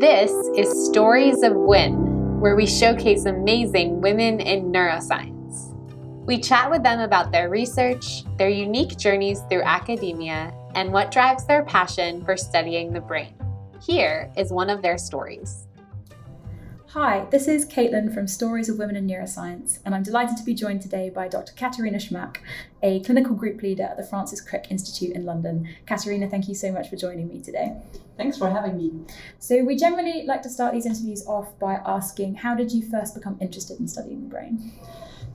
This is Stories of WIN, where we showcase amazing women in neuroscience. We chat with them about their research, their unique journeys through academia, and what drives their passion for studying the brain. Here is one of their stories. Hi, this is Caitlin from Stories of Women in Neuroscience, and I'm delighted to be joined today by Dr. Katharina Schmack, a clinical group leader at the Francis Crick Institute in London. Katerina, thank you so much for joining me today. Thanks for having me. So, we generally like to start these interviews off by asking how did you first become interested in studying the brain?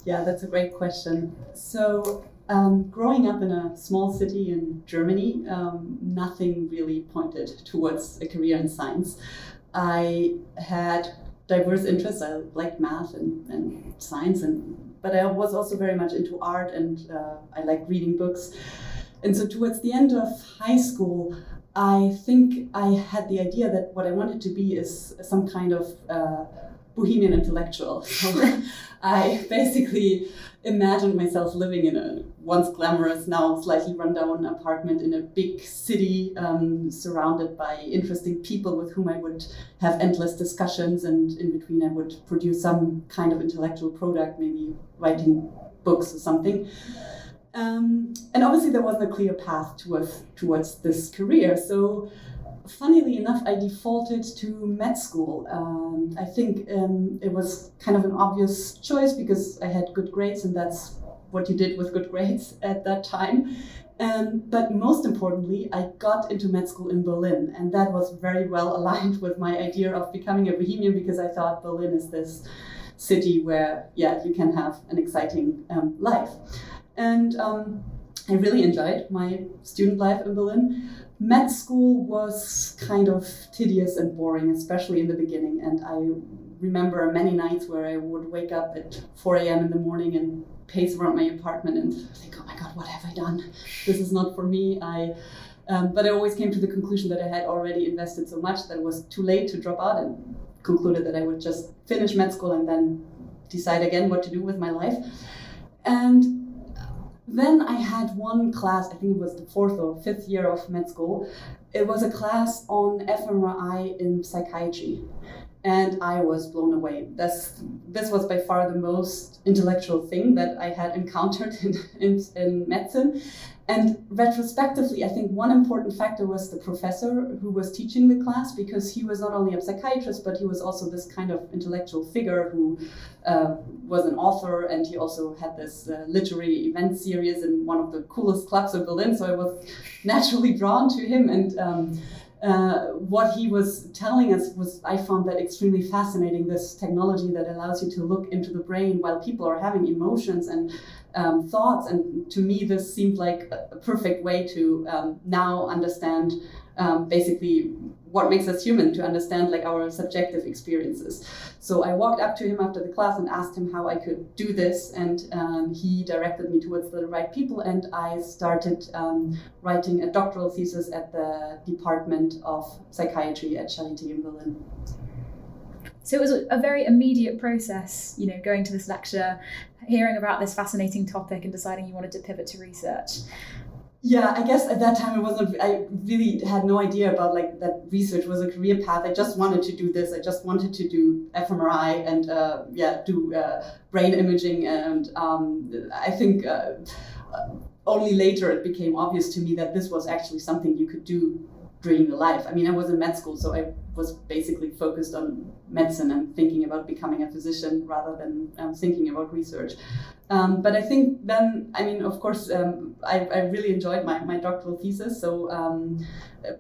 Yeah, that's a great question. So, um, growing up in a small city in Germany, um, nothing really pointed towards a career in science. I had diverse interests. I liked math and, and science, and but I was also very much into art and uh, I liked reading books. And so towards the end of high school, I think I had the idea that what I wanted to be is some kind of uh, bohemian intellectual. So I basically imagined myself living in a once glamorous, now slightly rundown apartment in a big city, um, surrounded by interesting people with whom I would have endless discussions, and in between I would produce some kind of intellectual product, maybe writing books or something. Um, and obviously, there wasn't a clear path towards towards this career. So funnily enough, I defaulted to med school. Um, I think um, it was kind of an obvious choice because I had good grades, and that's what you did with good grades at that time. Um, but most importantly, I got into med school in Berlin, and that was very well aligned with my idea of becoming a bohemian because I thought Berlin is this city where, yeah, you can have an exciting um, life. And um, I really enjoyed my student life in Berlin med school was kind of tedious and boring, especially in the beginning. And I remember many nights where I would wake up at 4 a.m. in the morning and pace around my apartment and think, oh my God, what have I done? This is not for me. I, um, but I always came to the conclusion that I had already invested so much that it was too late to drop out and concluded that I would just finish med school and then decide again what to do with my life. And then I had one class, I think it was the fourth or fifth year of med school. It was a class on fMRI in psychiatry. And I was blown away. This, this was by far the most intellectual thing that I had encountered in, in, in medicine. And retrospectively, I think one important factor was the professor who was teaching the class because he was not only a psychiatrist, but he was also this kind of intellectual figure who uh, was an author and he also had this uh, literary event series in one of the coolest clubs in Berlin. So I was naturally drawn to him. And um, uh, what he was telling us was I found that extremely fascinating this technology that allows you to look into the brain while people are having emotions and um, thoughts. And to me, this seemed like a perfect way to um, now understand um, basically what makes us human to understand like our subjective experiences. So I walked up to him after the class and asked him how I could do this, and um, he directed me towards the right people, and I started um, writing a doctoral thesis at the Department of Psychiatry at Charité in Berlin. So it was a very immediate process, you know, going to this lecture, hearing about this fascinating topic and deciding you wanted to pivot to research. Yeah, I guess at that time it wasn't. I really had no idea about like that research was a career path. I just wanted to do this. I just wanted to do fMRI and uh, yeah, do uh, brain imaging. And um, I think uh, only later it became obvious to me that this was actually something you could do during your life. I mean, I was in med school, so I was basically focused on medicine and thinking about becoming a physician rather than um, thinking about research. Um, but I think then, I mean, of course, um, I, I, really enjoyed my, my doctoral thesis. So um,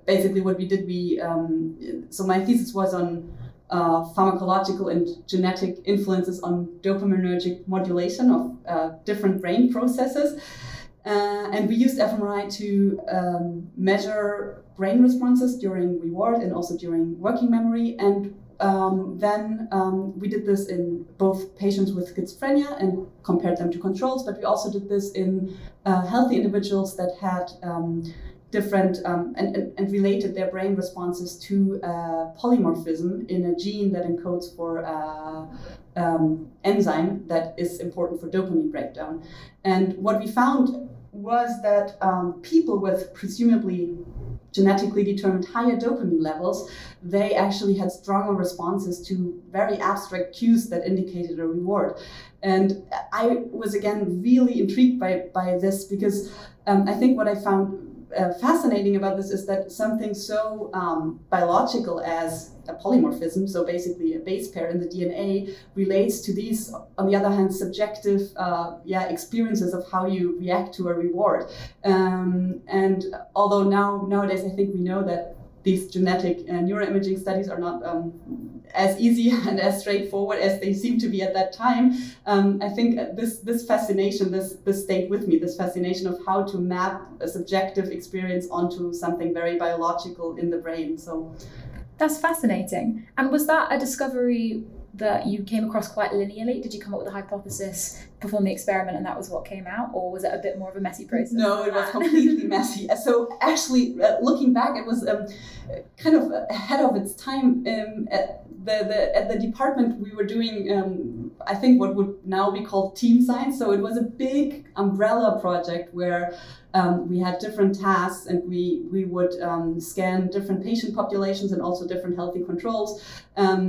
basically, what we did, we um, so my thesis was on uh, pharmacological and genetic influences on dopaminergic modulation of uh, different brain processes. Uh, and we used fMRI to um, measure brain responses during reward and also during working memory. And um, then um, we did this in both patients with schizophrenia and compared them to controls, but we also did this in uh, healthy individuals that had um, different um, and, and, and, related their brain responses to uh, polymorphism in a gene that encodes for uh, um, enzyme that is important for dopamine breakdown. And what we found was that um, people with presumably genetically determined higher dopamine levels, they actually had stronger responses to very abstract cues that indicated a reward. And I was again really intrigued by, by this because um, I think what I found uh, fascinating about this is that something so um, biological as a polymorphism, so basically a base pair in the DNA, relates to these, on the other hand, subjective uh, yeah, experiences of how you react to a reward. Um, and although now nowadays I think we know that these genetic uh, neuroimaging studies are not um, as easy and as straightforward as they seem to be at that time. Um, I think this this fascination, this this stayed with me. This fascination of how to map a subjective experience onto something very biological in the brain. So that's fascinating. And was that a discovery that you came across quite linearly? Did you come up with a hypothesis, perform the experiment, and that was what came out, or was it a bit more of a messy process? No, it was completely messy. So actually, uh, looking back, it was um, kind of ahead of its time. Um, at the, the at the department, we were doing, um, I think, what would now be called team science. So it was a big umbrella project where um, we had different tasks and we, we would um, scan different patient populations and also different healthy controls um,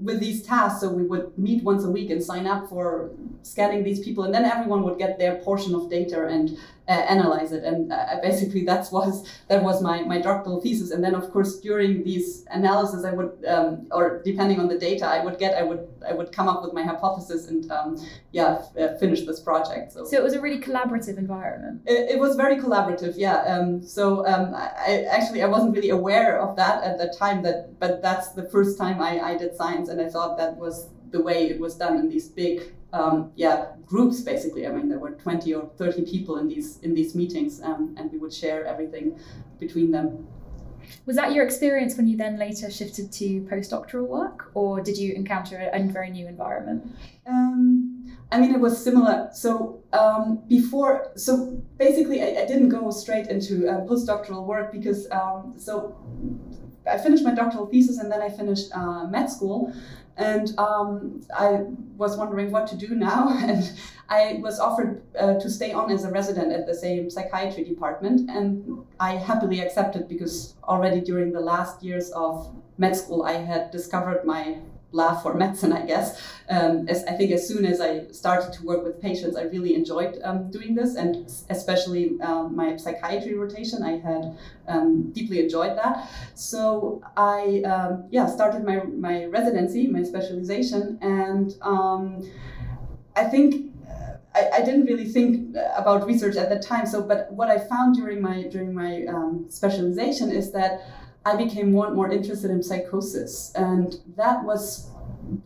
with these tasks. So we would meet once a week and sign up for scanning these people, and then everyone would get their portion of data and uh, analyze it. And uh, basically, that was that was my my doctoral thesis. And then, of course, during these analysis, I would, um, or depending on the data I would get, I would I would come up with my hypothesis and um, yeah, f- uh, finish this project. So. so it was a really collaborative environment. It, it was very collaborative, yeah. Um, so um, I, actually I wasn't really aware of that at the time. That but that's the first time I, I did science, and I thought that was the way it was done in these big um, yeah groups basically. I mean there were 20 or 30 people in these in these meetings um, and we would share everything between them. Was that your experience when you then later shifted to postdoctoral work or did you encounter a, very new environment? Um, i mean it was similar. So um, before so basically I, I, didn't go straight into uh, postdoctoral work because um, so I finished my doctoral thesis and then I finished uh, med school. And um, I was wondering what to do now. And I was offered uh, to stay on as a resident at the same psychiatry department. And I happily accepted because already during the last years of med school, I had discovered my love for medicine, I guess. Um, as I think as soon as I started to work with patients, I really enjoyed um, doing this, and especially um, my psychiatry rotation, I had um, deeply enjoyed that. So I um, yeah started my my residency, my specialization, and um, I think. I, I, didn't really think about research at the time. So, but what I found during my during my specialization is that I became more and more interested in psychosis. And that was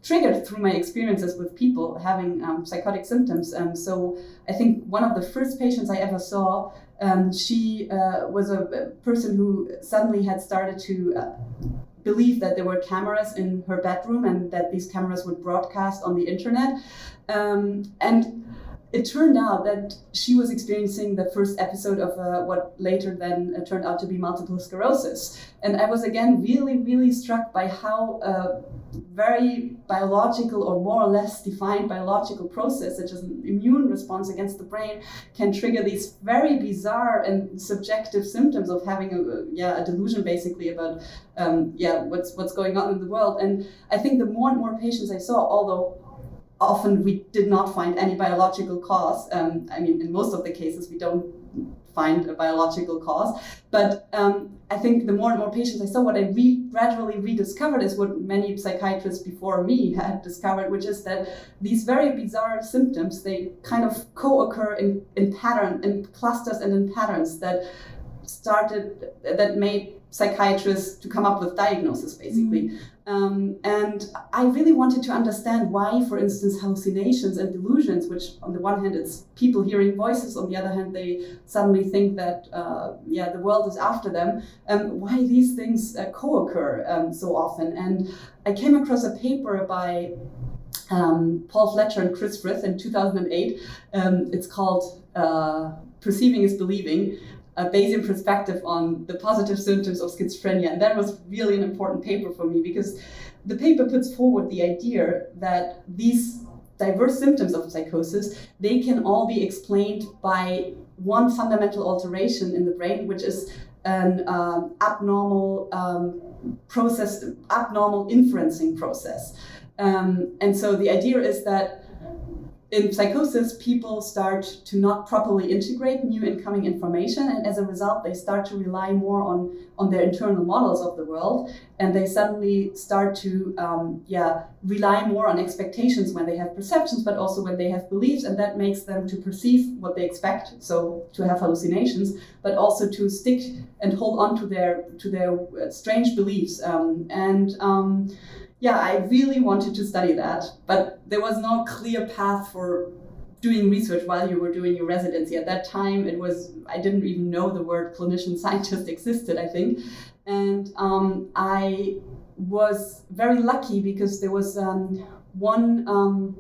triggered through my experiences with people having um, psychotic symptoms. And so I think one of the first patients I ever saw, um, she uh, was a person who suddenly had started to. Uh, believe that there were cameras in her bedroom and that these cameras would broadcast on the internet. Um, and it turned out that she was experiencing the first episode of uh, what later then uh, turned out to be multiple sclerosis. And I was again really, really struck by how a very biological or more or less defined biological process, such as an immune response against the brain, can trigger these very bizarre and subjective symptoms of having a, yeah, a delusion basically about um, yeah, what's, what's going on in the world. And I think the more and more patients I saw, although often we did not find any biological cause. Um, I mean, in most of the cases, we don't find a biological cause. But um, I think the more and more patients I saw, what I re- gradually rediscovered is what many psychiatrists before me had discovered, which is that these very bizarre symptoms, they kind of co-occur in, in pattern, in clusters and in patterns that started, that made psychiatrists to come up with diagnosis, basically. Mm-hmm. Um, and I really wanted to understand why, for instance, hallucinations and delusions, which on the one hand it's people hearing voices, on the other hand they suddenly think that uh, yeah the world is after them, um, why these things uh, co-occur um, so often. And I came across a paper by um, Paul Fletcher and Chris Frith in 2008. Um, it's called uh, Perceiving is Believing a Bayesian perspective on the positive symptoms of schizophrenia. And that was really an important paper for me because the paper puts forward the idea that these diverse symptoms of psychosis, they can all be explained by one fundamental alteration in the brain, which is an um, abnormal um, process, abnormal inferencing process. Um, and so the idea is that in psychosis, people start to not properly integrate new incoming information, and as a result, they start to rely more on on their internal models of the world, and they suddenly start to um, yeah rely more on expectations when they have perceptions, but also when they have beliefs, and that makes them to perceive what they expect, so to have hallucinations, but also to stick and hold on to their to their uh, strange beliefs, um, and um, yeah, I really wanted to study that, but there was no clear path for doing research while you were doing your residency. At that time, it was I didn't even know the word clinician scientist existed. I think, and um, I was very lucky because there was um, one. Um,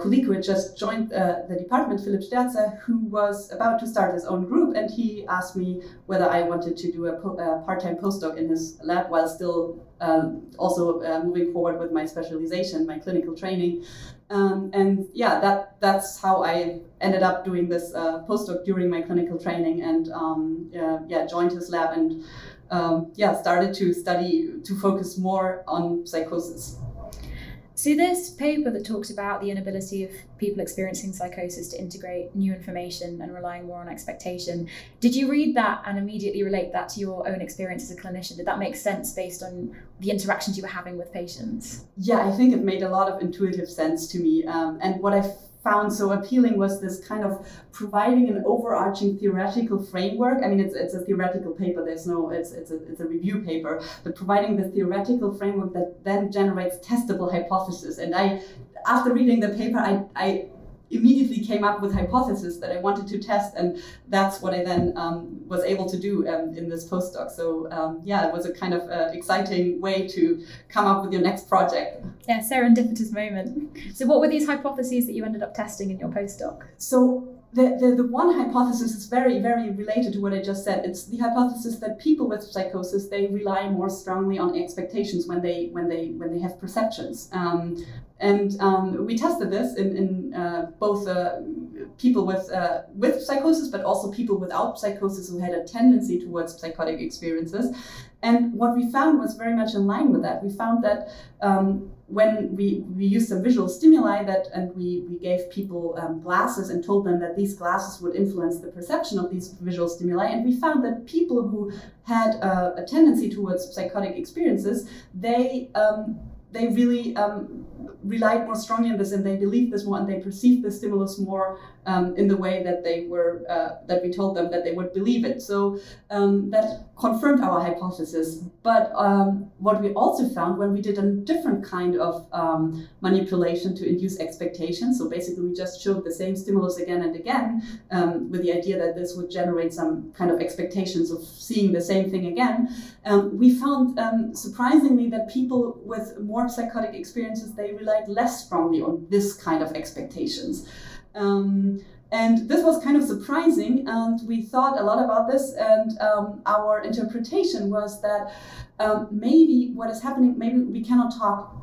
colleague who had just joined uh, the department, Philipp Sterzer, who was about to start his own group, and he asked me whether I wanted to do a, po- a part-time postdoc in his lab while still um, also uh, moving forward with my specialization, my clinical training. Um, and yeah, that that's how I ended up doing this uh, postdoc during my clinical training, and um, yeah, joined his lab and um, yeah, started to study to focus more on psychosis. So, this paper that talks about the inability of people experiencing psychosis to integrate new information and relying more on expectation, did you read that and immediately relate that to your own experience as a clinician? Did that make sense based on the interactions you were having with patients? Yeah, I think it made a lot of intuitive sense to me. Um, and what I found so appealing was this kind of providing an overarching theoretical framework. I mean, it's, it's a theoretical paper. There's no, it's, it's, a, it's a review paper, but providing the theoretical framework that then generates testable hypotheses. And I, after reading the paper, I, I immediately came up with hypotheses that I wanted to test, and that's what I then um, was able to do um, in this postdoc. So um, yeah, it was a kind of uh, exciting way to come up with your next project. Yeah, serendipitous moment. So what were these hypotheses that you ended up testing in your postdoc? So the, the, the one hypothesis is very, very related to what I just said. It's the hypothesis that people with psychosis they rely more strongly on expectations when they when they when they have perceptions. Um, and um, we tested this in, in uh, both uh, people with uh, with psychosis, but also people without psychosis who had a tendency towards psychotic experiences. And what we found was very much in line with that. We found that um, when we, we used some visual stimuli that and we, we gave people um, glasses and told them that these glasses would influence the perception of these visual stimuli. And we found that people who had a, a tendency towards psychotic experiences they um, they really um, relied more strongly on this and they believed this more and they perceived the stimulus more um, in the way that they were uh, that we told them that they would believe it so um, that confirmed our hypothesis but um, what we also found when we did a different kind of um, manipulation to induce expectations so basically we just showed the same stimulus again and again um, with the idea that this would generate some kind of expectations of seeing the same thing again um, we found surprisingly that people with more psychotic experiences they relied less strongly on this kind of expectations. Um, and this was kind of surprising, and we thought a lot about this. And um, our interpretation was that um, maybe what is happening, maybe we cannot talk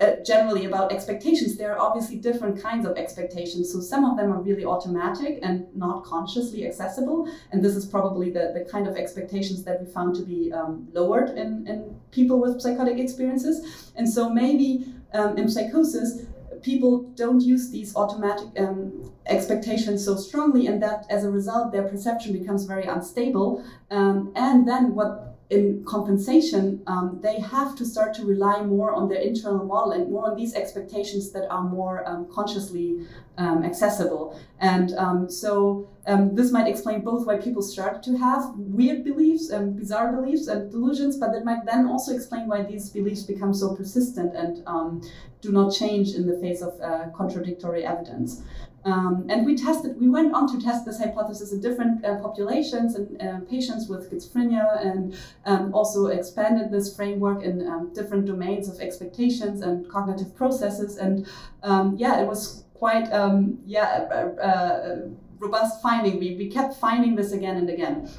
uh, generally about expectations. There are obviously different kinds of expectations. So some of them are really automatic and not consciously accessible. And this is probably the, the kind of expectations that we found to be um, lowered in, in people with psychotic experiences. And so maybe um, in psychosis, people don't use these automatic um, expectations so strongly, and that as a result, their perception becomes very unstable. Um, and then what in compensation, um, they have to start to rely more on their internal model and more on these expectations that are more um, consciously um, accessible. And um, so um, this might explain both why people start to have weird beliefs and bizarre beliefs and delusions, but it might then also explain why these beliefs become so persistent and um, do not change in the face of uh, contradictory evidence. Um, and we tested, we went on to test this hypothesis in different uh, populations and uh, patients with schizophrenia and um, also expanded this framework in um, different domains of expectations and cognitive processes. And um, yeah, it was quite, um, yeah, robust finding. We, we kept finding this again and again.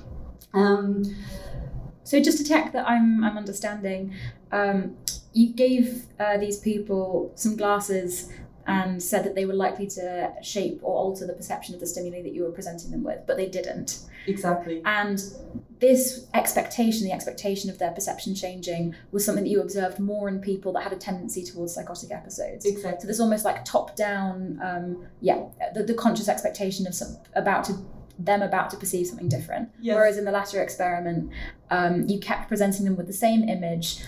Um, so just to check that I'm, I'm understanding, you gave uh, these people some glasses and said that they were likely to shape or alter the perception of the stimuli that you were presenting them with, but they didn't. Exactly. And this expectation, the expectation of their perception changing, was something that you observed more in people that had a tendency towards psychotic episodes. Exactly. So there's almost like top down, um, yeah, the, the conscious expectation of some about to them about to perceive something different. Yes. Whereas in the latter experiment, um, you kept presenting them with the same image,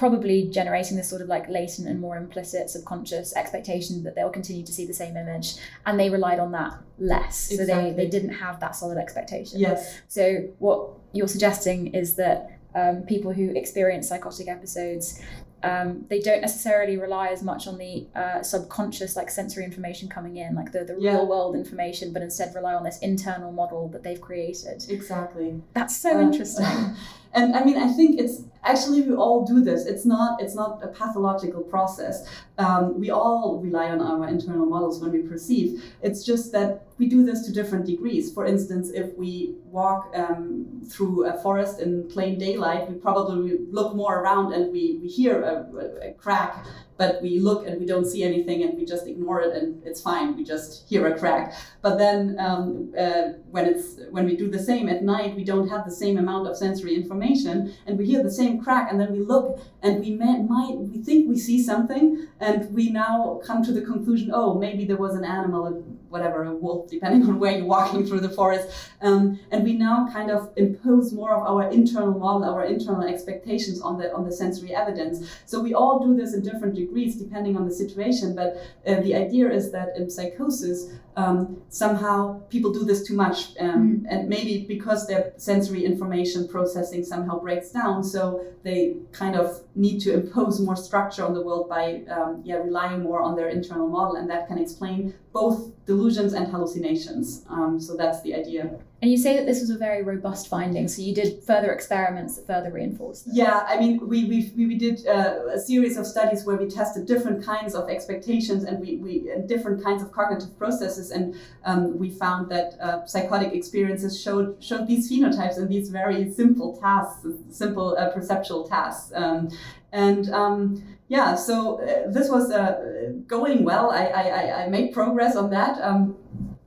probably generating this sort of like latent and more implicit subconscious expectation that they'll continue to see the same image, and they relied on that less. So they, they didn't have that solid expectation. Yes. So what you're suggesting is that um, people who experience psychotic episodes, um, they don't necessarily rely as much on the uh, subconscious, like sensory information coming in, like the, the Yeah. real world information, but instead rely on this internal model that they've created. Exactly. That's so Uh, interesting. and I mean, I think it's actually we all do this. It's not it's not a pathological process. Um, we all rely on our internal models when we perceive. It's just that we do this to different degrees. For instance, if we walk um, through a forest in plain daylight, we probably look more around and we, we hear a, a, crack, but we look and we don't see anything and we just ignore it and it's fine. We just hear a crack. But then um, uh, when it's when we do the same at night, we don't have the same amount of sensory information, and we hear the same crack, and then we look and we may, might we think we see something, and we now come to the conclusion, oh, maybe there was an animal, whatever, a wolf, depending on where you're walking through the forest, um, and we now kind of impose more of our internal model, our internal expectations on the on the sensory evidence. So we all do this in different degrees depending on the situation, but uh, the idea is that in psychosis, um, somehow people do this too much, um, and maybe because their sensory information processing somehow breaks down, so they kind of need to impose more structure on the world by um, yeah relying more on their internal model, and that can explain both delusions and hallucinations. Um, so that's the idea. And you say that this was a very robust finding, so you did further experiments that further reinforced this. Yeah, I mean, we we, we did uh, a series of studies where we tested different kinds of expectations and we, we and different kinds of cognitive processes, and um, we found that uh, psychotic experiences showed showed these phenotypes and these very simple tasks, simple uh, perceptual tasks, um, and. Um, yeah, so uh, this was uh, going well. I, I, I- I made progress on that. Um,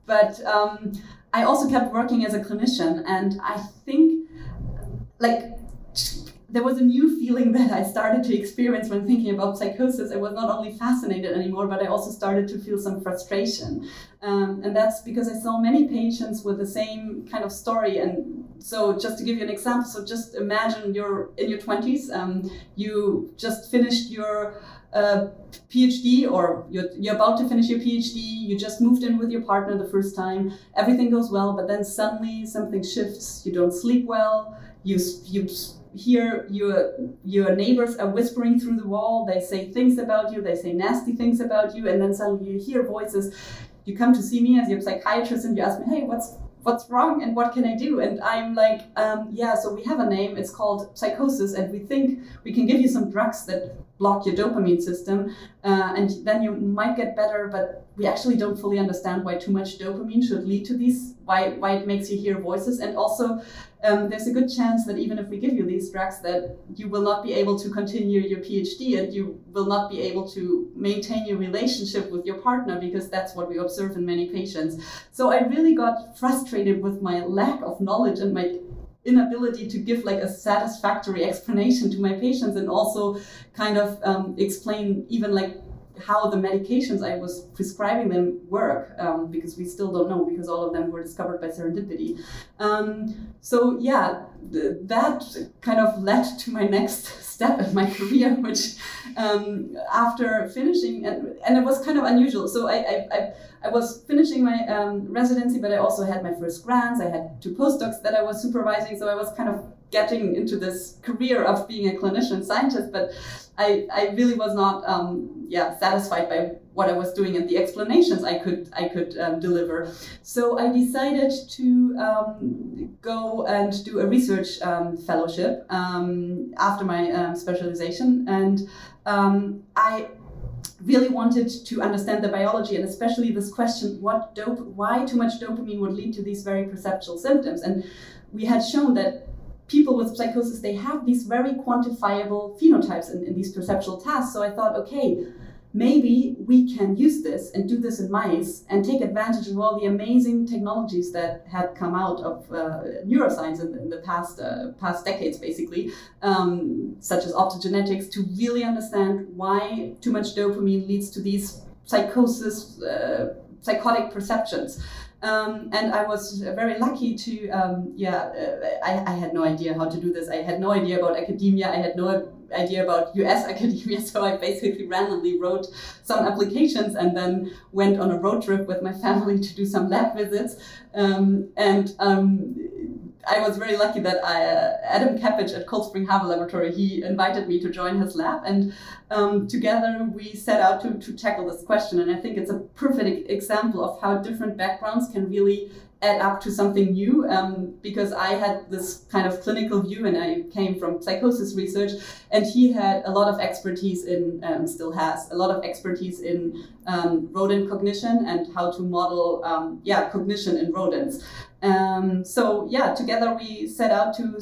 but um, I also kept working as a clinician, and I think, like, there was a new feeling that I started to experience when thinking about psychosis. I was not only fascinated anymore, but I also started to feel some frustration. Um, and that's because I saw many patients with the same kind of story. And so, just to give you an example, so just imagine you're in your 20s, um, you just finished your uh, PhD or you're, you're about to finish your PhD, you just moved in with your partner the first time, everything goes well, but then suddenly something shifts. You don't sleep well, you, you hear your, your neighbors are whispering through the wall, they say things about you, they say nasty things about you, and then suddenly you hear voices. You come to see me as your psychiatrist and you ask me, hey, what's what's wrong and what can I do? And I'm like, um, yeah, so we have a name. It's called psychosis, and we think we can give you some drugs that block your dopamine system, uh, and then you might get better. But we actually don't fully understand why too much dopamine should lead to these. Why why it makes you hear voices, and also um, there's a good chance that even if we give you these drugs, that you will not be able to continue your PhD and you will not be able to maintain your relationship with your partner because that's what we observe in many patients. So I really got frustrated with my lack of knowledge and my inability to give like a satisfactory explanation to my patients and also kind of um, explain even like how the medications I was prescribing them work um, because we still don't know because all of them were discovered by serendipity. Um, so yeah, th- that kind of led to my next step in my career, which um, after finishing and, and it was kind of unusual. So I I, I, I was finishing my um, residency, but I also had my first grants. I had two postdocs that I was supervising, so I was kind of getting into this career of being a clinician scientist, but I, I really was not um, yeah satisfied by what I was doing and the explanations I could I could um, deliver. So I decided to um, go and do a research um, fellowship um, after my um, specialization, and I really wanted to understand the biology and especially this question what dope why too much dopamine would lead to these very perceptual symptoms and we had shown that people with psychosis they have these very quantifiable phenotypes in, in these perceptual tasks so i thought okay maybe we can use this and do this in mice and take advantage of all the amazing technologies that had come out of uh, neuroscience in, in, the past uh, past decades, basically, um, such as optogenetics, to really understand why too much dopamine leads to these psychosis, uh, psychotic perceptions. Um, and I was very lucky to, um, yeah, uh, I, I, had no idea how to do this. I had no idea about academia. I had no idea about US academia. So I basically randomly wrote some applications and then went on a road trip with my family to do some lab visits. Um, and um, I was very lucky that I, uh, Adam Kepecs at Cold Spring Harbor Laboratory, he invited me to join his lab. And um, together we set out to, to tackle this question. And I think it's a perfect example of how different backgrounds can really add up to something new um, because I had this kind of clinical view and I came from psychosis research and he had a lot of expertise in, um, still has a lot of expertise in um, rodent cognition and how to model, um, yeah, cognition in rodents. Um, so yeah, together we set out to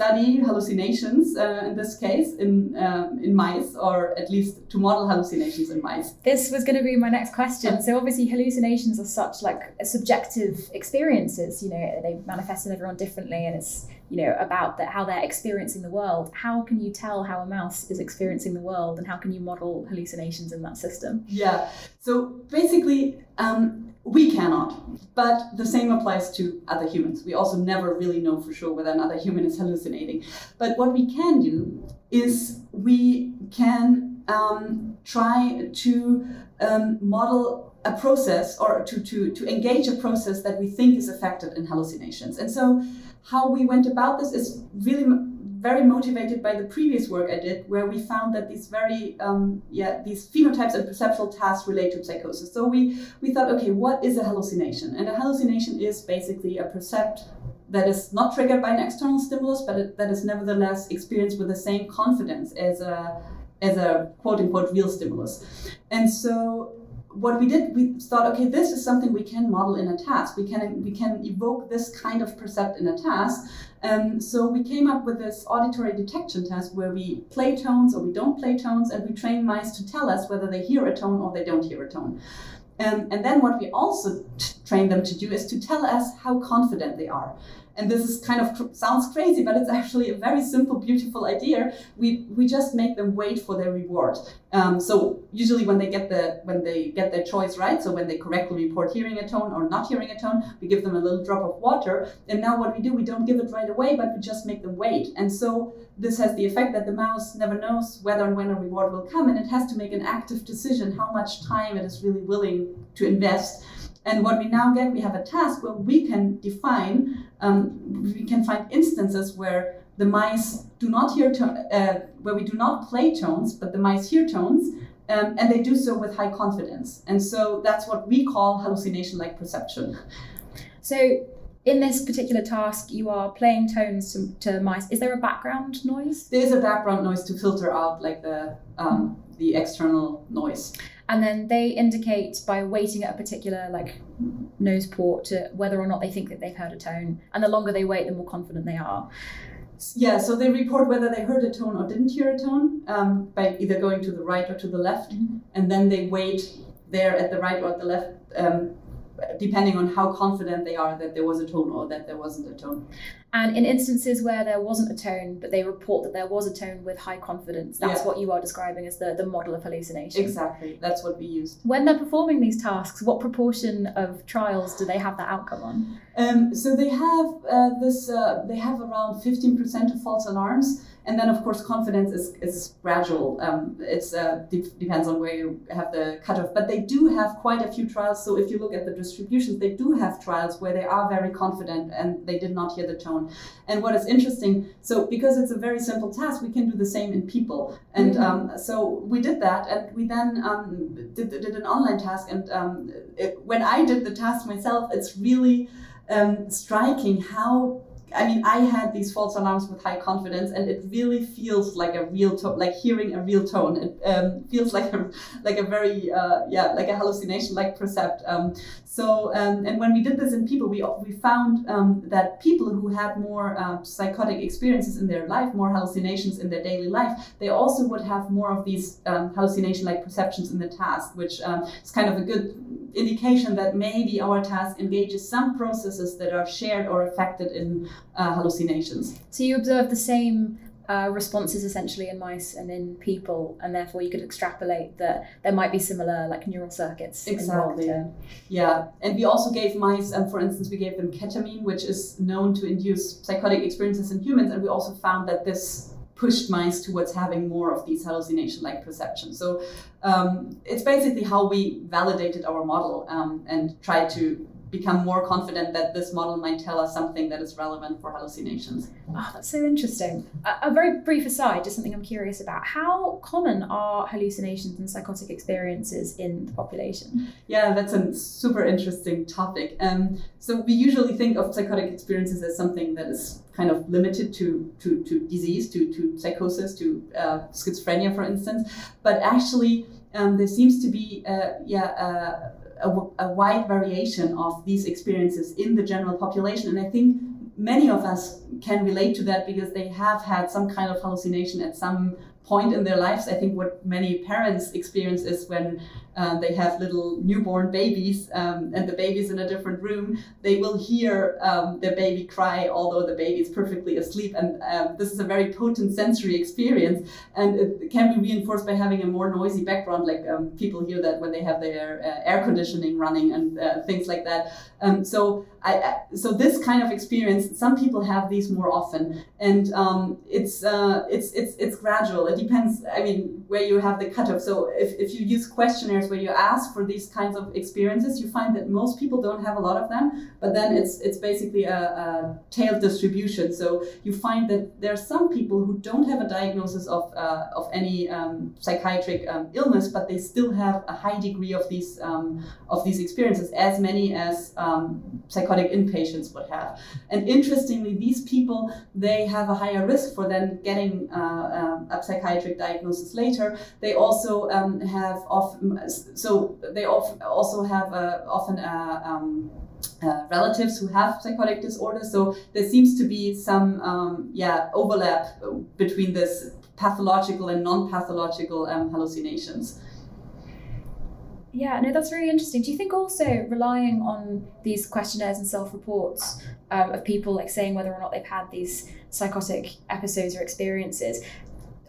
study hallucinations uh, in this case in um, in mice, or at least to model hallucinations in mice. This was going to be my next question. So obviously, hallucinations are such like subjective experiences. You know, they manifest in everyone differently, and it's you know about that how they're experiencing the world. How can you tell how a mouse is experiencing the world, and how can you model hallucinations in that system? Yeah. So basically. Um, we cannot, but the same applies to other humans. We also never really know for sure whether another human is hallucinating. But what we can do is we can um, try to um, model a process or to, to, to engage a process that we think is affected in hallucinations. And so, how we went about this is really very motivated by the previous work I did, where we found that these very um, yeah these phenotypes and perceptual tasks relate to psychosis. So we we thought, okay, what is a hallucination? And a hallucination is basically a percept that is not triggered by an external stimulus, but it, that is nevertheless experienced with the same confidence as a as a quote unquote real stimulus. And so what we did, we thought, okay, this is something we can model in a task. We can we can evoke this kind of percept in a task. Um, so we came up with this auditory detection test where we play tones or we don't play tones, and we train mice to tell us whether they hear a tone or they don't hear a tone. Um, and then what we also train them to do is to tell us how confident they are and this is kind of sounds crazy, but it's actually a very simple, beautiful idea. We we just make them wait for their reward. Um, so usually when they get the when they get their choice right, so when they correctly report hearing a tone or not hearing a tone, we give them a little drop of water. And now what we do, we don't give it right away, but we just make them wait. And so this has the effect that the mouse never knows whether and when a reward will come, and it has to make an active decision how much time it is really willing to invest and what we now get, we have a task where we can define, um, we can find instances where the mice do not hear, to- uh, where we do not play tones, but the mice hear tones, um, and they do so with high confidence. And so that's what we call hallucination like perception. So in this particular task, you are playing tones to, to, mice. Is there a background noise? There is a background noise to filter out like the um, the external noise and then they indicate by waiting at a particular like nose port to whether or not they think that they've heard a tone and the longer they wait the more confident they are yeah so they report whether they heard a tone or didn't hear a tone um, by either going to the right or to the left mm-hmm. and then they wait there at the right or at the left um, depending on how confident they are that there was a tone or that there wasn't a tone. And in instances where there wasn't a tone, but they report that there was a tone with high confidence, that's yeah. what you are describing as the, the model of hallucination. Exactly, that's what we use. When they're performing these tasks, what proportion of trials do they have that outcome on? Um, so they have uh, this. Uh, they have around fifteen percent of false alarms. And then, of course, confidence is, is gradual. Um, it uh, de- depends on where you have the cutoff. But they do have quite a few trials. So if you look at the distributions, they do have trials where they are very confident and they did not hear the tone. And what is interesting, so because it's a very simple task, we can do the same in people. And mm-hmm. um, so we did that. And we then um, did, did an online task. And um, it, when I did the task myself, it's really um, striking how I mean, I had these false alarms with high confidence, and it really feels like a real tone, like hearing a real tone. It um, feels like a like a very uh, yeah, like a hallucination, like percept. Um, so, um, and when we did this in people, we we found um, that people who had more uh, psychotic experiences in their life, more hallucinations in their daily life, they also would have more of these um, hallucination-like perceptions in the task, which um, is kind of a good indication that maybe our task engages some processes that are shared or affected in uh, hallucinations. So you observe the same uh, responses essentially in mice and in people, and therefore you could extrapolate that there might be similar like neural circuits exactly. Yeah, and we also gave mice, um, for instance, we gave them ketamine, which is known to induce psychotic experiences in humans, and we also found that this pushed mice towards having more of these hallucination-like perceptions. So um, it's basically how we validated our model um, and tried to become more confident that this model might tell us something that is relevant for hallucinations. Oh, that's so interesting. A, a, very brief aside, just something I'm curious about. How common are hallucinations and psychotic experiences in the population? Yeah, that's a super interesting topic. Um, so we usually think of psychotic experiences as something that is kind of limited to, to, to disease, to, to psychosis, to uh, schizophrenia, for instance. But actually, um, there seems to be, uh, yeah, uh, a, a wide variation of these experiences in the general population. And I think many of us can relate to that because they have had some kind of hallucination at some point in their lives. I think what many parents experience is when um, they have little newborn babies um, and the baby's in a different room, they will hear um, their baby cry, although the baby is perfectly asleep. And um, this is a very potent sensory experience. And it can be reinforced by having a more noisy background, like um, people hear that when they have their uh, air conditioning running and uh, things like that. Um, so, I, so this kind of experience, some people have these more often, and it's uh, it's it's it's gradual. It depends. I mean, where you have the cutoff. So, if, if you use where you ask for these kinds of experiences, you find that most people don't have a lot of them, but then it's it's basically a, a tailed distribution. So you find that there are some people who don't have a diagnosis of, uh, of any um, psychiatric um, illness, but they still have a high degree of these um, of these experiences, as many as um, psychotic inpatients would have. And interestingly, these people they have a higher risk for then getting uh, um, a psychiatric diagnosis later. They also um, have often so they also have uh, often uh, um, uh, relatives who have psychotic disorders. So there seems to be some um, yeah overlap between this pathological and non-pathological um, hallucinations. Yeah, no, that's really interesting. Do you think also relying on these questionnaires and self-reports um, of people like saying whether or not they've had these psychotic episodes or experiences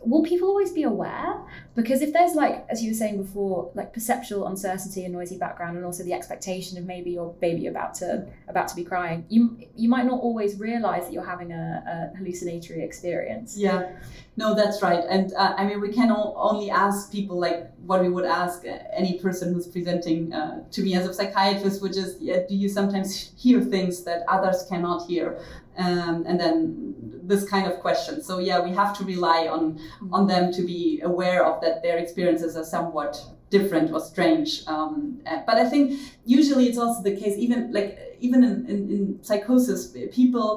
will people always be aware? Because if there's like, as you were saying before, like perceptual uncertainty and noisy background, and also the expectation of maybe your baby about to about to be crying, you you might not always realize that you're having a, a hallucinatory experience. Yeah, no, that's right. And uh, I mean, we can only ask people like what we would ask any person who's presenting uh, to me as a psychiatrist, which is, yeah, do you sometimes hear things that others cannot hear? Um, and then this kind of question. So yeah, we have to rely on on them to be aware of that their experiences are somewhat different or strange. Um, uh, but I think usually it's also the case, even like even in, in, in psychosis, people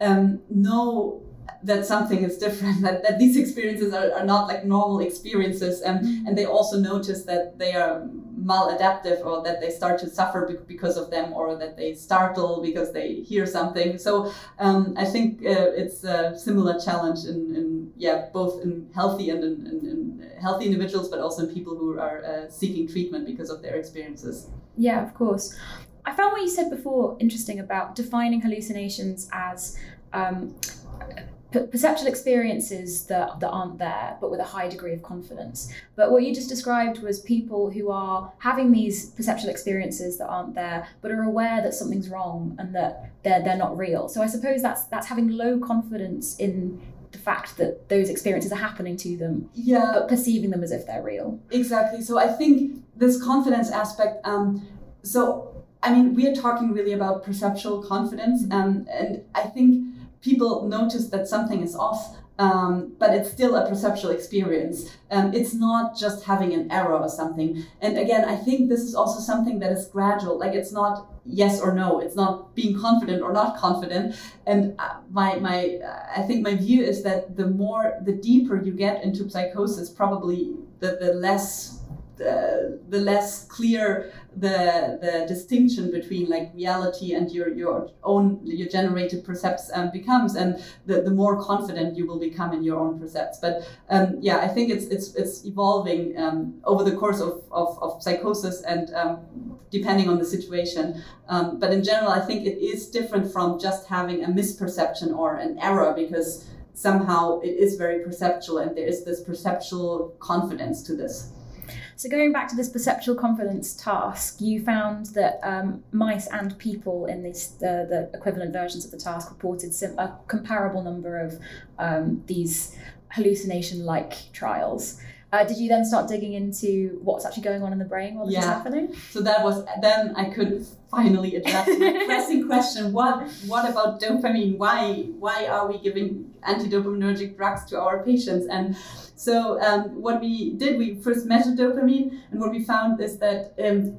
um, know that something is different that, that these experiences are, are not like normal experiences. And, mm-hmm. and they also notice that they are maladaptive or that they start to suffer because of them or that they startle because they hear something. So um, i think uh, it's a similar challenge in, in yeah both in healthy and in, in, in, healthy individuals but also in people who are uh, seeking treatment because of their experiences. Yeah of course. I found what you said before interesting about defining hallucinations as um, perceptual experiences that, that aren't there, but with a high degree of confidence. But what you just described was people who are having these perceptual experiences that aren't there, but are aware that something's wrong and that they're they're not real. So I suppose that's that's having low confidence in the fact that those experiences are happening to them, yeah, but perceiving them as if they're real. Exactly. So I think this confidence aspect. Um, so I mean, we are talking really about perceptual confidence, um, and I think people notice that something is off um, but it's still a perceptual experience. Um, it's not just having an error or something. And again, I think this is also something that is gradual. Like it's not yes or no. It's not being confident or not confident. And uh, my my I think my view is that the more the deeper you get into psychosis, probably the the less the, the less clear the the distinction between like reality and your your own your generated percepts um, becomes and the, the more confident you will become in your own percepts. But um, yeah i think it's it's it's evolving um, over the course of, of, of psychosis and um, depending on the situation. Um, but in general i think it is different from just having a misperception or an error because somehow it is very perceptual and there is this perceptual confidence to this so going back to this perceptual confidence task, you found that um, mice and people in the equivalent versions of the task reported sim- a comparable number of um, these hallucination-like trials. Uh, did you then start digging into what's actually going on in the brain while this Yeah. is happening? So that was then I could finally address the pressing question: What what about dopamine? Why why are we giving antidopaminergic drugs to our patients? And so um, what we did, we first measured dopamine, and what we found is that. Um,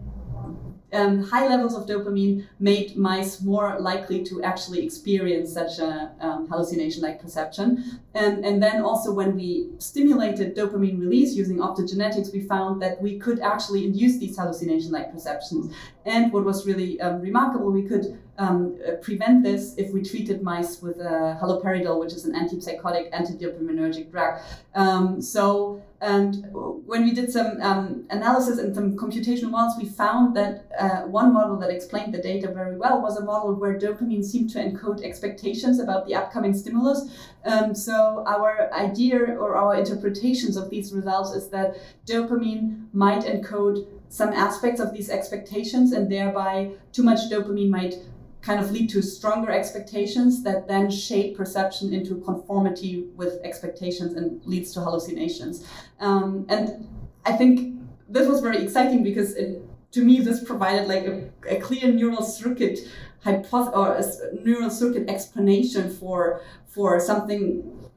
um, high levels of dopamine made mice more likely to actually experience such a um, hallucination-like perception. And, and then also when we stimulated dopamine release using optogenetics, we found that we could actually induce these hallucination-like perceptions. And what was really um, remarkable, we could um, uh, prevent this if we treated mice with uh, haloperidol, which is an antipsychotic, antidopaminergic drug. Um, so, and when we did some um, analysis and some computational models, we found that uh, one model that explained the data very well was a model where dopamine seemed to encode expectations about the upcoming stimulus. Um, so, our idea or our interpretations of these results is that dopamine might encode some aspects of these expectations, and thereby too much dopamine might kind of lead to stronger expectations that then shape perception into conformity with expectations and leads to hallucinations. Um, and I think this was very exciting because it, to me this provided like a, a clear neural circuit hypothesis or a neural circuit explanation for for something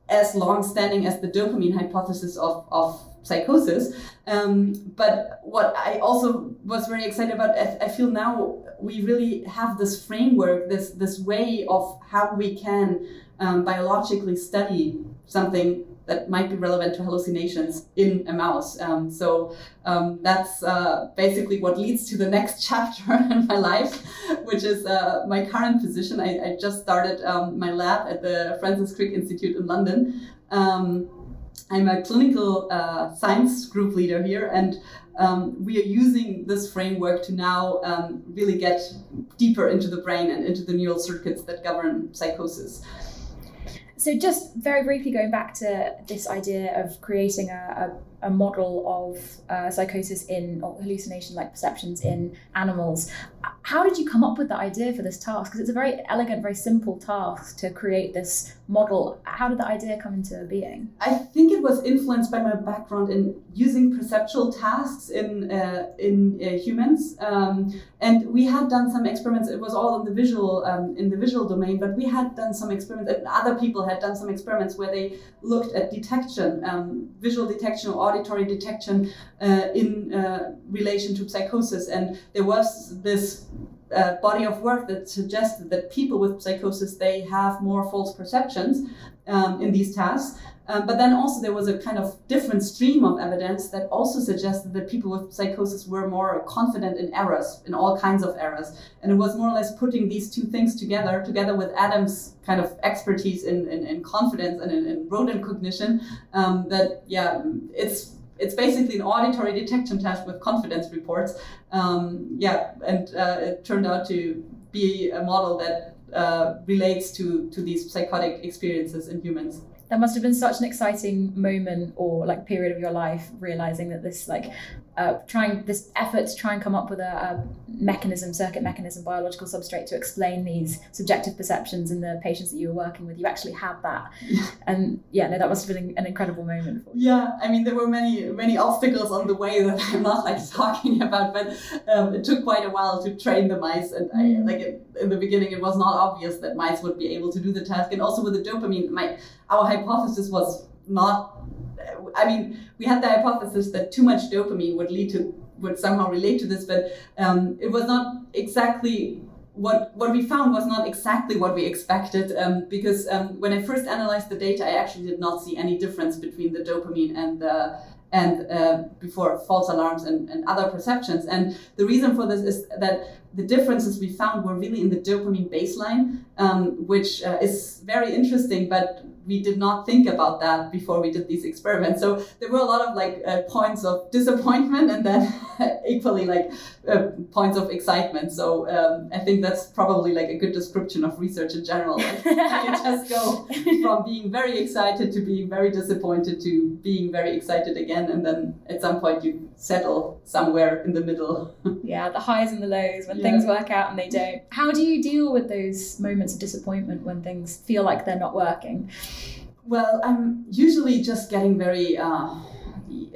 as long-standing as the dopamine hypothesis of, of psychosis. Um, but what I also was very excited about, I, I feel now we really have this framework, this this way of how we can um, biologically study something that might be relevant to hallucinations in a mouse. Um, so um, that's uh, basically what leads to the next chapter in my life, which is uh, my current position. I, I just started um, my lab at the Francis Crick Institute in London. Um, I'm a clinical uh, science group leader here, and um, we are using this framework to now um, really get deeper into the brain and into the neural circuits that govern psychosis. So, just very briefly going back to this idea of creating a, a, a model of uh, psychosis in or hallucination like perceptions in animals, how did you come up with the idea for this task? Because it's a very elegant, very simple task to create this model. How did the idea come into being? I think it was influenced by my background in using perceptual tasks in uh, in uh, humans, um, and we had done some experiments. It was all in the visual um, in the visual domain, but we had done some experiments, and other people had done some experiments where they looked at detection, um, visual detection or auditory detection uh, in uh, relation to psychosis, and there was this uh, body of work that suggested that people with psychosis they have more false perceptions um, in these tasks. Um, but then also there was a kind of different stream of evidence that also suggested that people with psychosis were more confident in errors, in all kinds of errors. And it was more or less putting these two things together, together with Adam's kind of expertise in, in, in confidence and in, in rodent cognition, um, that, yeah, it's it's basically an auditory detection test with confidence reports. Um, yeah, and uh, it turned out to be a model that uh, relates to to these psychotic experiences in humans. That must have been such an exciting moment or like period of your life, realizing that this like uh, trying this effort to try and come up with a, a mechanism, circuit mechanism, biological substrate to explain these subjective perceptions in the patients that you were working with. You actually had that, and yeah, no, that must have been an incredible moment for you. Yeah, I mean there were many many obstacles on the way that I'm not like talking about, but um, it took quite a while to train the mice, and I, like it, in the beginning it was not obvious that mice would be able to do the task, and also with the dopamine, my our hypothesis was not. I mean, we had the hypothesis that too much dopamine would lead to would somehow relate to this, but um, it was not exactly what what we found was not exactly what we expected um, because um, when I first analyzed the data, I actually did not see any difference between the dopamine and the and uh, before false alarms and, and other perceptions. And the reason for this is that the differences we found were really in the dopamine baseline, um, which uh, is very interesting, but we did not think about that before we did these experiments. So there were a lot of like uh, points of disappointment and then equally like uh, points of excitement. So um, I think that's probably like a good description of research in general. Like, you just go from being very excited to being very disappointed to being very excited again, and then at some point you settle somewhere in the middle. yeah, the highs and the lows when yeah. things work out and they don't. How do you deal with those moments of disappointment when things feel like they're not working? Well, I'm usually just getting very. Uh,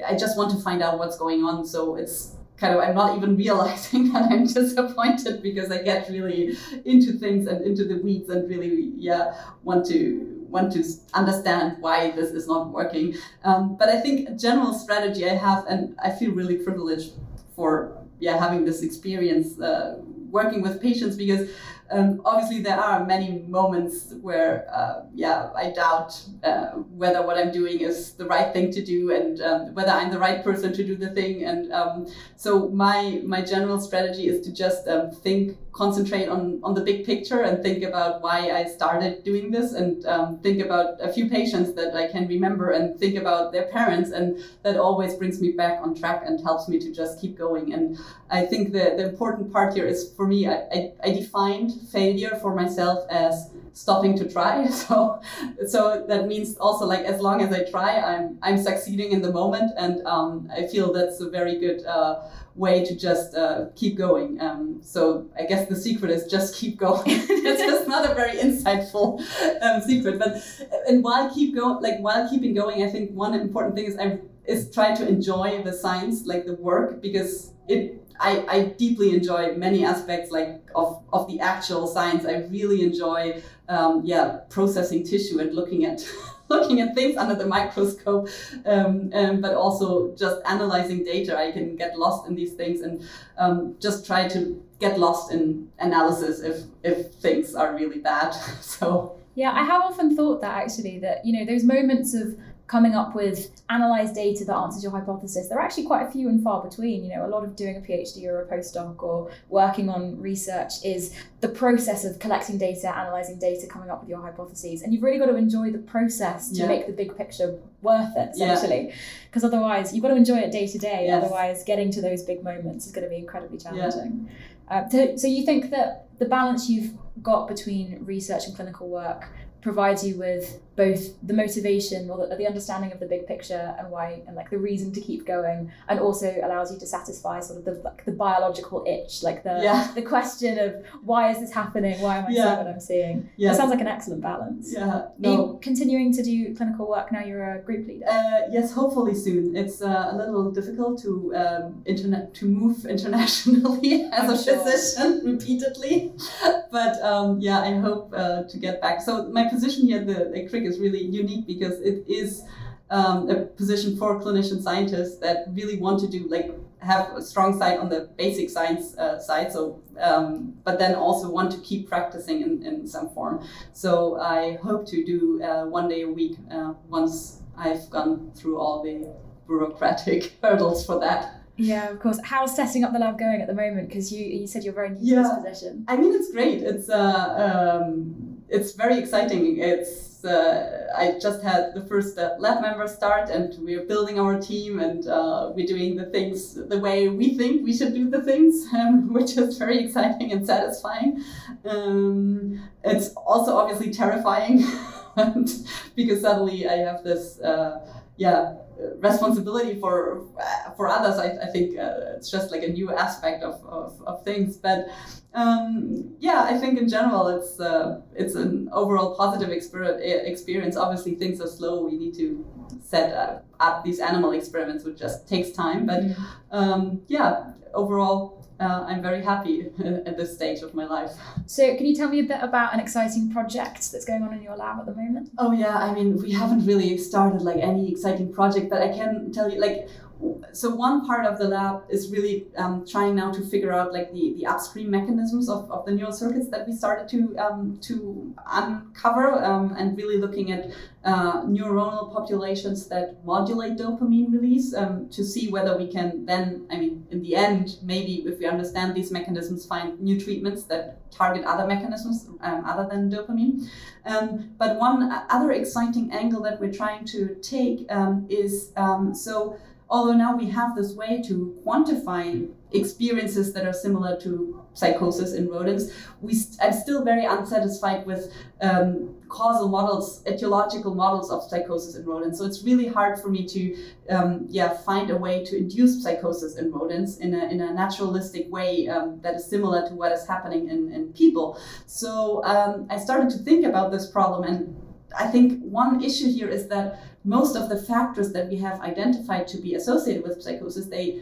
I just want to find out what's going on, so it's kind of I'm not even realizing that I'm disappointed because I get really into things and into the weeds and really yeah want to want to understand why this is not working. Um, but I think a general strategy I have, and I feel really privileged for yeah having this experience uh, working with patients because um, obviously, there are many moments where, uh, yeah, I doubt uh, whether what I'm doing is the right thing to do and um, whether I'm the right person to do the thing. And um, so my my general strategy is to just um, think, concentrate on on the big picture, and think about why I started doing this, and um, think about a few patients that I can remember, and think about their parents, and that always brings me back on track and helps me to just keep going. And I think the the important part here is for me, I, I, I defined failure for myself as stopping to try. So, so that means also like as long as I try, I'm I'm succeeding in the moment, and um, I feel that's a very good uh, way to just uh, keep going. Um, so I guess the secret is just keep going. it's just not a very insightful um, secret, but and while keep going, like while keeping going, I think one important thing is I is try to enjoy the science, like the work, because it I, I deeply enjoy many aspects like of, of the actual science. I really enjoy um, yeah processing tissue and looking at looking at things under the microscope, um, um, but also just analyzing data. I can get lost in these things and um, just try to get lost in analysis if if things are really bad. so yeah, I have often thought that actually that you know those moments of coming up with analyzed data that answers your hypothesis, there are actually quite a few and far between. You know, a lot of doing a PhD or a postdoc or working on research is the process of collecting data, analyzing data, coming up with your hypotheses. And you've really got to enjoy the process to yeah. make the big picture worth it, essentially. Because yeah. otherwise, you've got to enjoy it day to day. Yes. Otherwise, getting to those big moments is going to be incredibly challenging. Yeah. Uh, so, so you think that the balance you've got between research and clinical work provides you with both the motivation or the, the, understanding of the big picture and why and like the reason to keep going and also allows you to satisfy sort of the like the biological itch like the yeah. the question of why is this happening why am i yeah. seeing what i'm seeing yeah. that sounds like an excellent balance yeah no. are you continuing to do clinical work now you're a group leader uh, yes hopefully soon it's uh, a little difficult to um, internet to move internationally as I'm a sure. physician repeatedly but um, yeah i hope uh, to get back so my position here at the, the Crick is really unique because it is um, a position for clinician scientists that really want to do like have a strong side on the basic science uh, side so um, but then also want to keep practicing in, in some form so i hope to do uh, one day a week uh, once i've gone through all the bureaucratic hurdles for that yeah, of course. How's setting up the lab going at the moment? Because you you said you're very new yeah. to this position. I mean, it's great. It's uh, um, it's very exciting. It's uh, I just had the first uh, lab member start, and we're building our team, and uh, we're doing the things the way we think we should do the things, um, which is very exciting and satisfying. Um, it's also obviously terrifying, because suddenly I have this uh, yeah responsibility for for others. I, I think uh, it's just like a new aspect of, of, of things. But um, yeah, I think in general it's uh, it's an overall positive experience. Obviously, things are slow. We need to set up, up these animal experiments, which just takes time. But um, yeah, overall, uh, I'm very happy at this stage of my life. So, can you tell me a bit about an exciting project that's going on in your lab at the moment? Oh yeah, I mean, we haven't really started like any exciting project, but I can tell you like so one part of the lab is really um, trying now to figure out like the, the upstream mechanisms of, of the neural circuits that we started to um, to uncover um, and really looking at uh, neuronal populations that modulate dopamine release um, to see whether we can then I mean in the end maybe if we understand these mechanisms find new treatments that target other mechanisms um, other than dopamine. Um, but one other exciting angle that we're trying to take is so although now we have this way to quantify experiences that are similar to psychosis in rodents, we st- I'm still very unsatisfied with um, causal models, etiological models of psychosis in rodents. So it's really hard for me to, um, yeah, find a way to induce psychosis in rodents in a, in a naturalistic way um, that is similar to what is happening in, in people. So um, I started to think about this problem and I think one issue here is that most of the factors that we have identified to be associated with psychosis, they,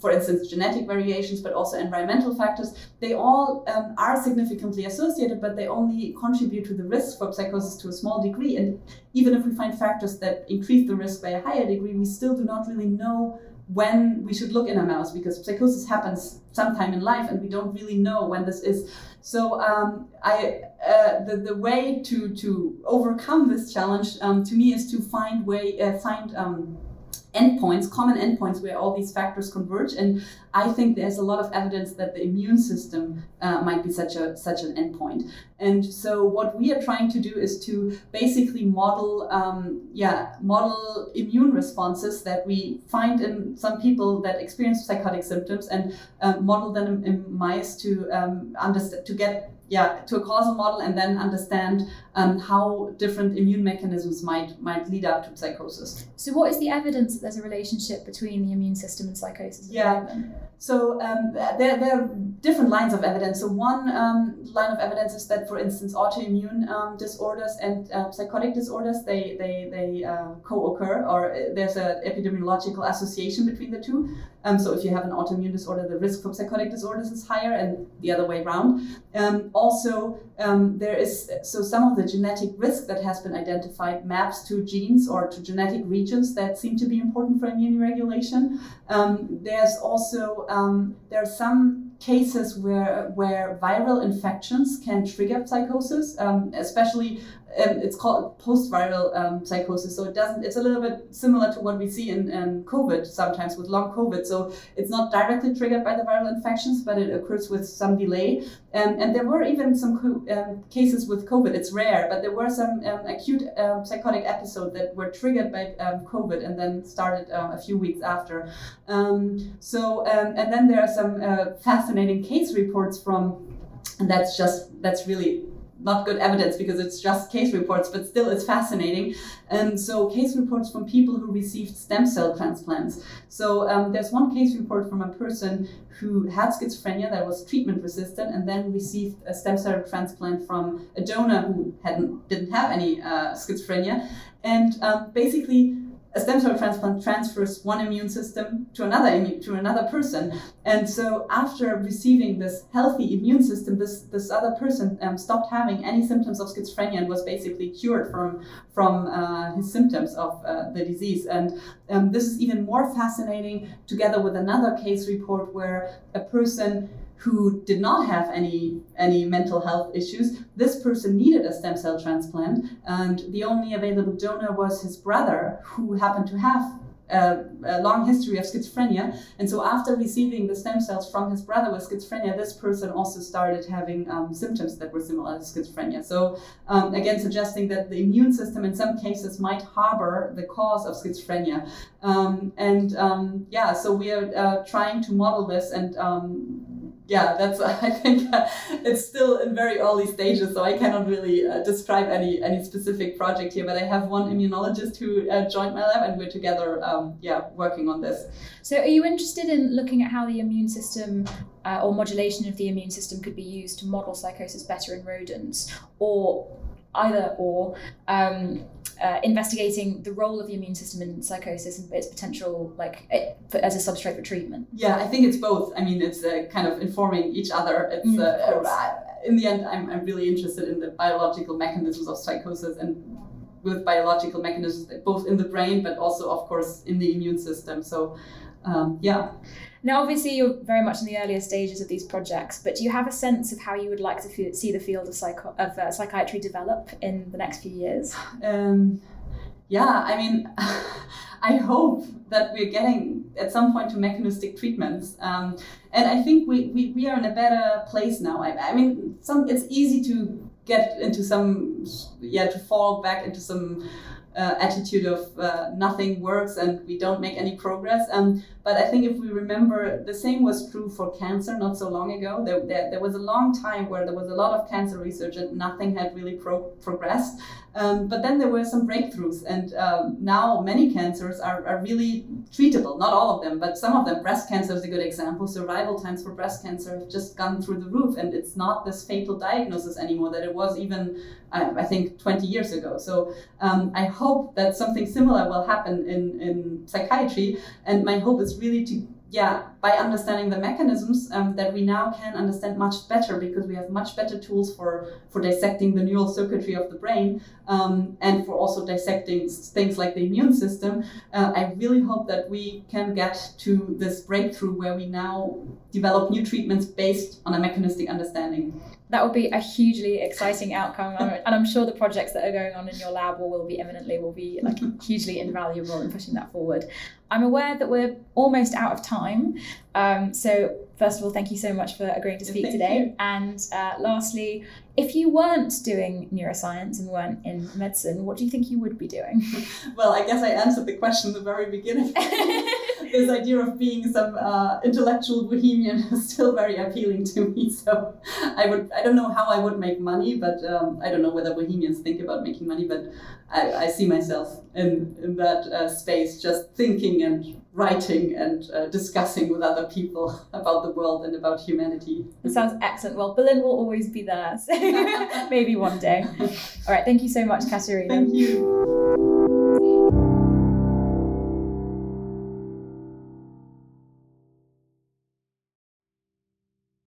for instance, genetic variations, but also environmental factors, they all um, are significantly associated, but they only contribute to the risk for psychosis to a small degree. And even if we find factors that increase the risk by a higher degree, we still do not really know when we should look in a mouse because psychosis happens sometime in life and we don't really know when this is. So um, I, uh, the, the way to, to overcome this challenge um, to me is to find way uh, find um, endpoints, common endpoints where all these factors converge. And I think there's a lot of evidence that the immune system uh, might be such a such an endpoint. And so what we are trying to do is to basically model, um, yeah, model immune responses that we find in some people that experience psychotic symptoms and uh, model them in, in mice to um, understand to get yeah to a causal model and then understand um, how different immune mechanisms might might lead up to psychosis. So, what is the evidence that there's a relationship between the immune system and psychosis? Yeah. So um, there, there are different lines of evidence. So one um, line of evidence is that, for instance, autoimmune um, disorders and uh, psychotic disorders they they they uh, co-occur, or uh, there's an epidemiological association between the two. Um, so if you have an autoimmune disorder, the risk for psychotic disorders is higher, and the other way around. Um, also, um, there is so some of the genetic risk that has been identified maps to genes or to genetic regions that seem to be important for immune regulation. there's also um, there are some cases where where viral infections can trigger psychosis, um, especially um, it's called post-viral um, psychosis. So it doesn't. It's a little bit similar to what we see in, in COVID sometimes with long COVID. So it's not directly triggered by the viral infections, but it occurs with some delay. Um, and there were even some um, cases with COVID. It's rare, but there were some um, acute um, psychotic episodes that were triggered by COVID and then started uh, a few weeks after. so and then there are some uh, fascinating case reports from and that's just that's really not good evidence because it's just case reports, but still it's fascinating. And so case reports from people who received stem cell transplants. So um, there's one case report from a person who had schizophrenia that was treatment resistant and then received a stem cell transplant from a donor who hadn't didn't have any uh, schizophrenia. And um, basically a stem cell transplant transfers one immune system to another to another person. And so after receiving this healthy immune system, this this other person um, stopped having any symptoms of schizophrenia and was basically cured from from uh, his symptoms of uh, the disease. And um, this is even more fascinating, together with another case report where a person who did not have any any mental health issues. This person needed a stem cell transplant, and the only available donor was his brother, who happened to have a, a, long history of schizophrenia. And so, after receiving the stem cells from his brother with schizophrenia, this person also started having um, symptoms that were similar to schizophrenia. So, um, again, suggesting that the immune system in some cases might harbor the cause of schizophrenia. Um, and um, yeah, so we are uh, trying to model this and um, yeah, that's I think uh, it's still in very early stages, so I cannot really uh, describe any any specific project here. But I have one immunologist who uh, joined my lab, and we're together, um, yeah, working on this. So, are you interested in looking at how the immune system uh, or modulation of the immune system could be used to model psychosis better in rodents, or either or. Um, uh, investigating the role of the immune system in psychosis and its potential, like it, for, as a substrate for treatment. Yeah, I think it's both. I mean, it's uh, kind of informing each other. It's Mm, uh, in the end, I'm, I'm really interested in the biological mechanisms of psychosis and with biological mechanisms both in the brain, but also, of course, in the immune system. So, um, yeah. Now, obviously, you're very much in the earlier stages of these projects, but do you have a sense of how you would like to fe- see the field of, psycho- of uh, psychiatry develop in the next few years? Um, yeah, I mean, I hope that we're getting at some point to mechanistic treatments. Um, and I think we, we, we are in a better place now. I, I mean, some it's easy to get into some, yeah, to fall back into some uh, attitude of uh, nothing works and we don't make any progress. Um, but I think if we remember, the same was true for cancer not so long ago. There, there, there was a long time where there was a lot of cancer research and nothing had really pro- progressed. Um, but then there were some breakthroughs, and um, now many cancers are, are really treatable. Not all of them, but some of them. Breast cancer is a good example. Survival times for breast cancer have just gone through the roof, and it's not this fatal diagnosis anymore that it was even, I, I think, 20 years ago. So um, I hope that something similar will happen in, in psychiatry, and my hope is really to yeah, by understanding the mechanisms um, that we now can understand much better because we have much better tools for, for dissecting the neural circuitry of the brain um, and for also dissecting things like the immune system. Uh, I really hope that we can get to this breakthrough where we now develop new treatments based on a mechanistic understanding. That would be a hugely exciting outcome, and I'm sure the projects that are going on in your lab or will be imminently will be like hugely invaluable in pushing that forward. I'm aware that we're almost out of time, um, so first of all, thank you so much for agreeing to speak Thank today. you. And uh, lastly, if you weren't doing neuroscience and weren't in medicine, what do you think you would be doing? Well, I guess I answered the question in the very beginning. this idea of being some uh, intellectual bohemian is still very appealing to me. So I would, I don't know how I would make money, but um, I don't know whether bohemians think about making money, but I, I see myself in, in that uh, space, just thinking and writing and uh, discussing with other people about the world and about humanity. It sounds excellent. Well, Berlin will always be there, so maybe one day. All right, thank you so much, Katharina. Thank you.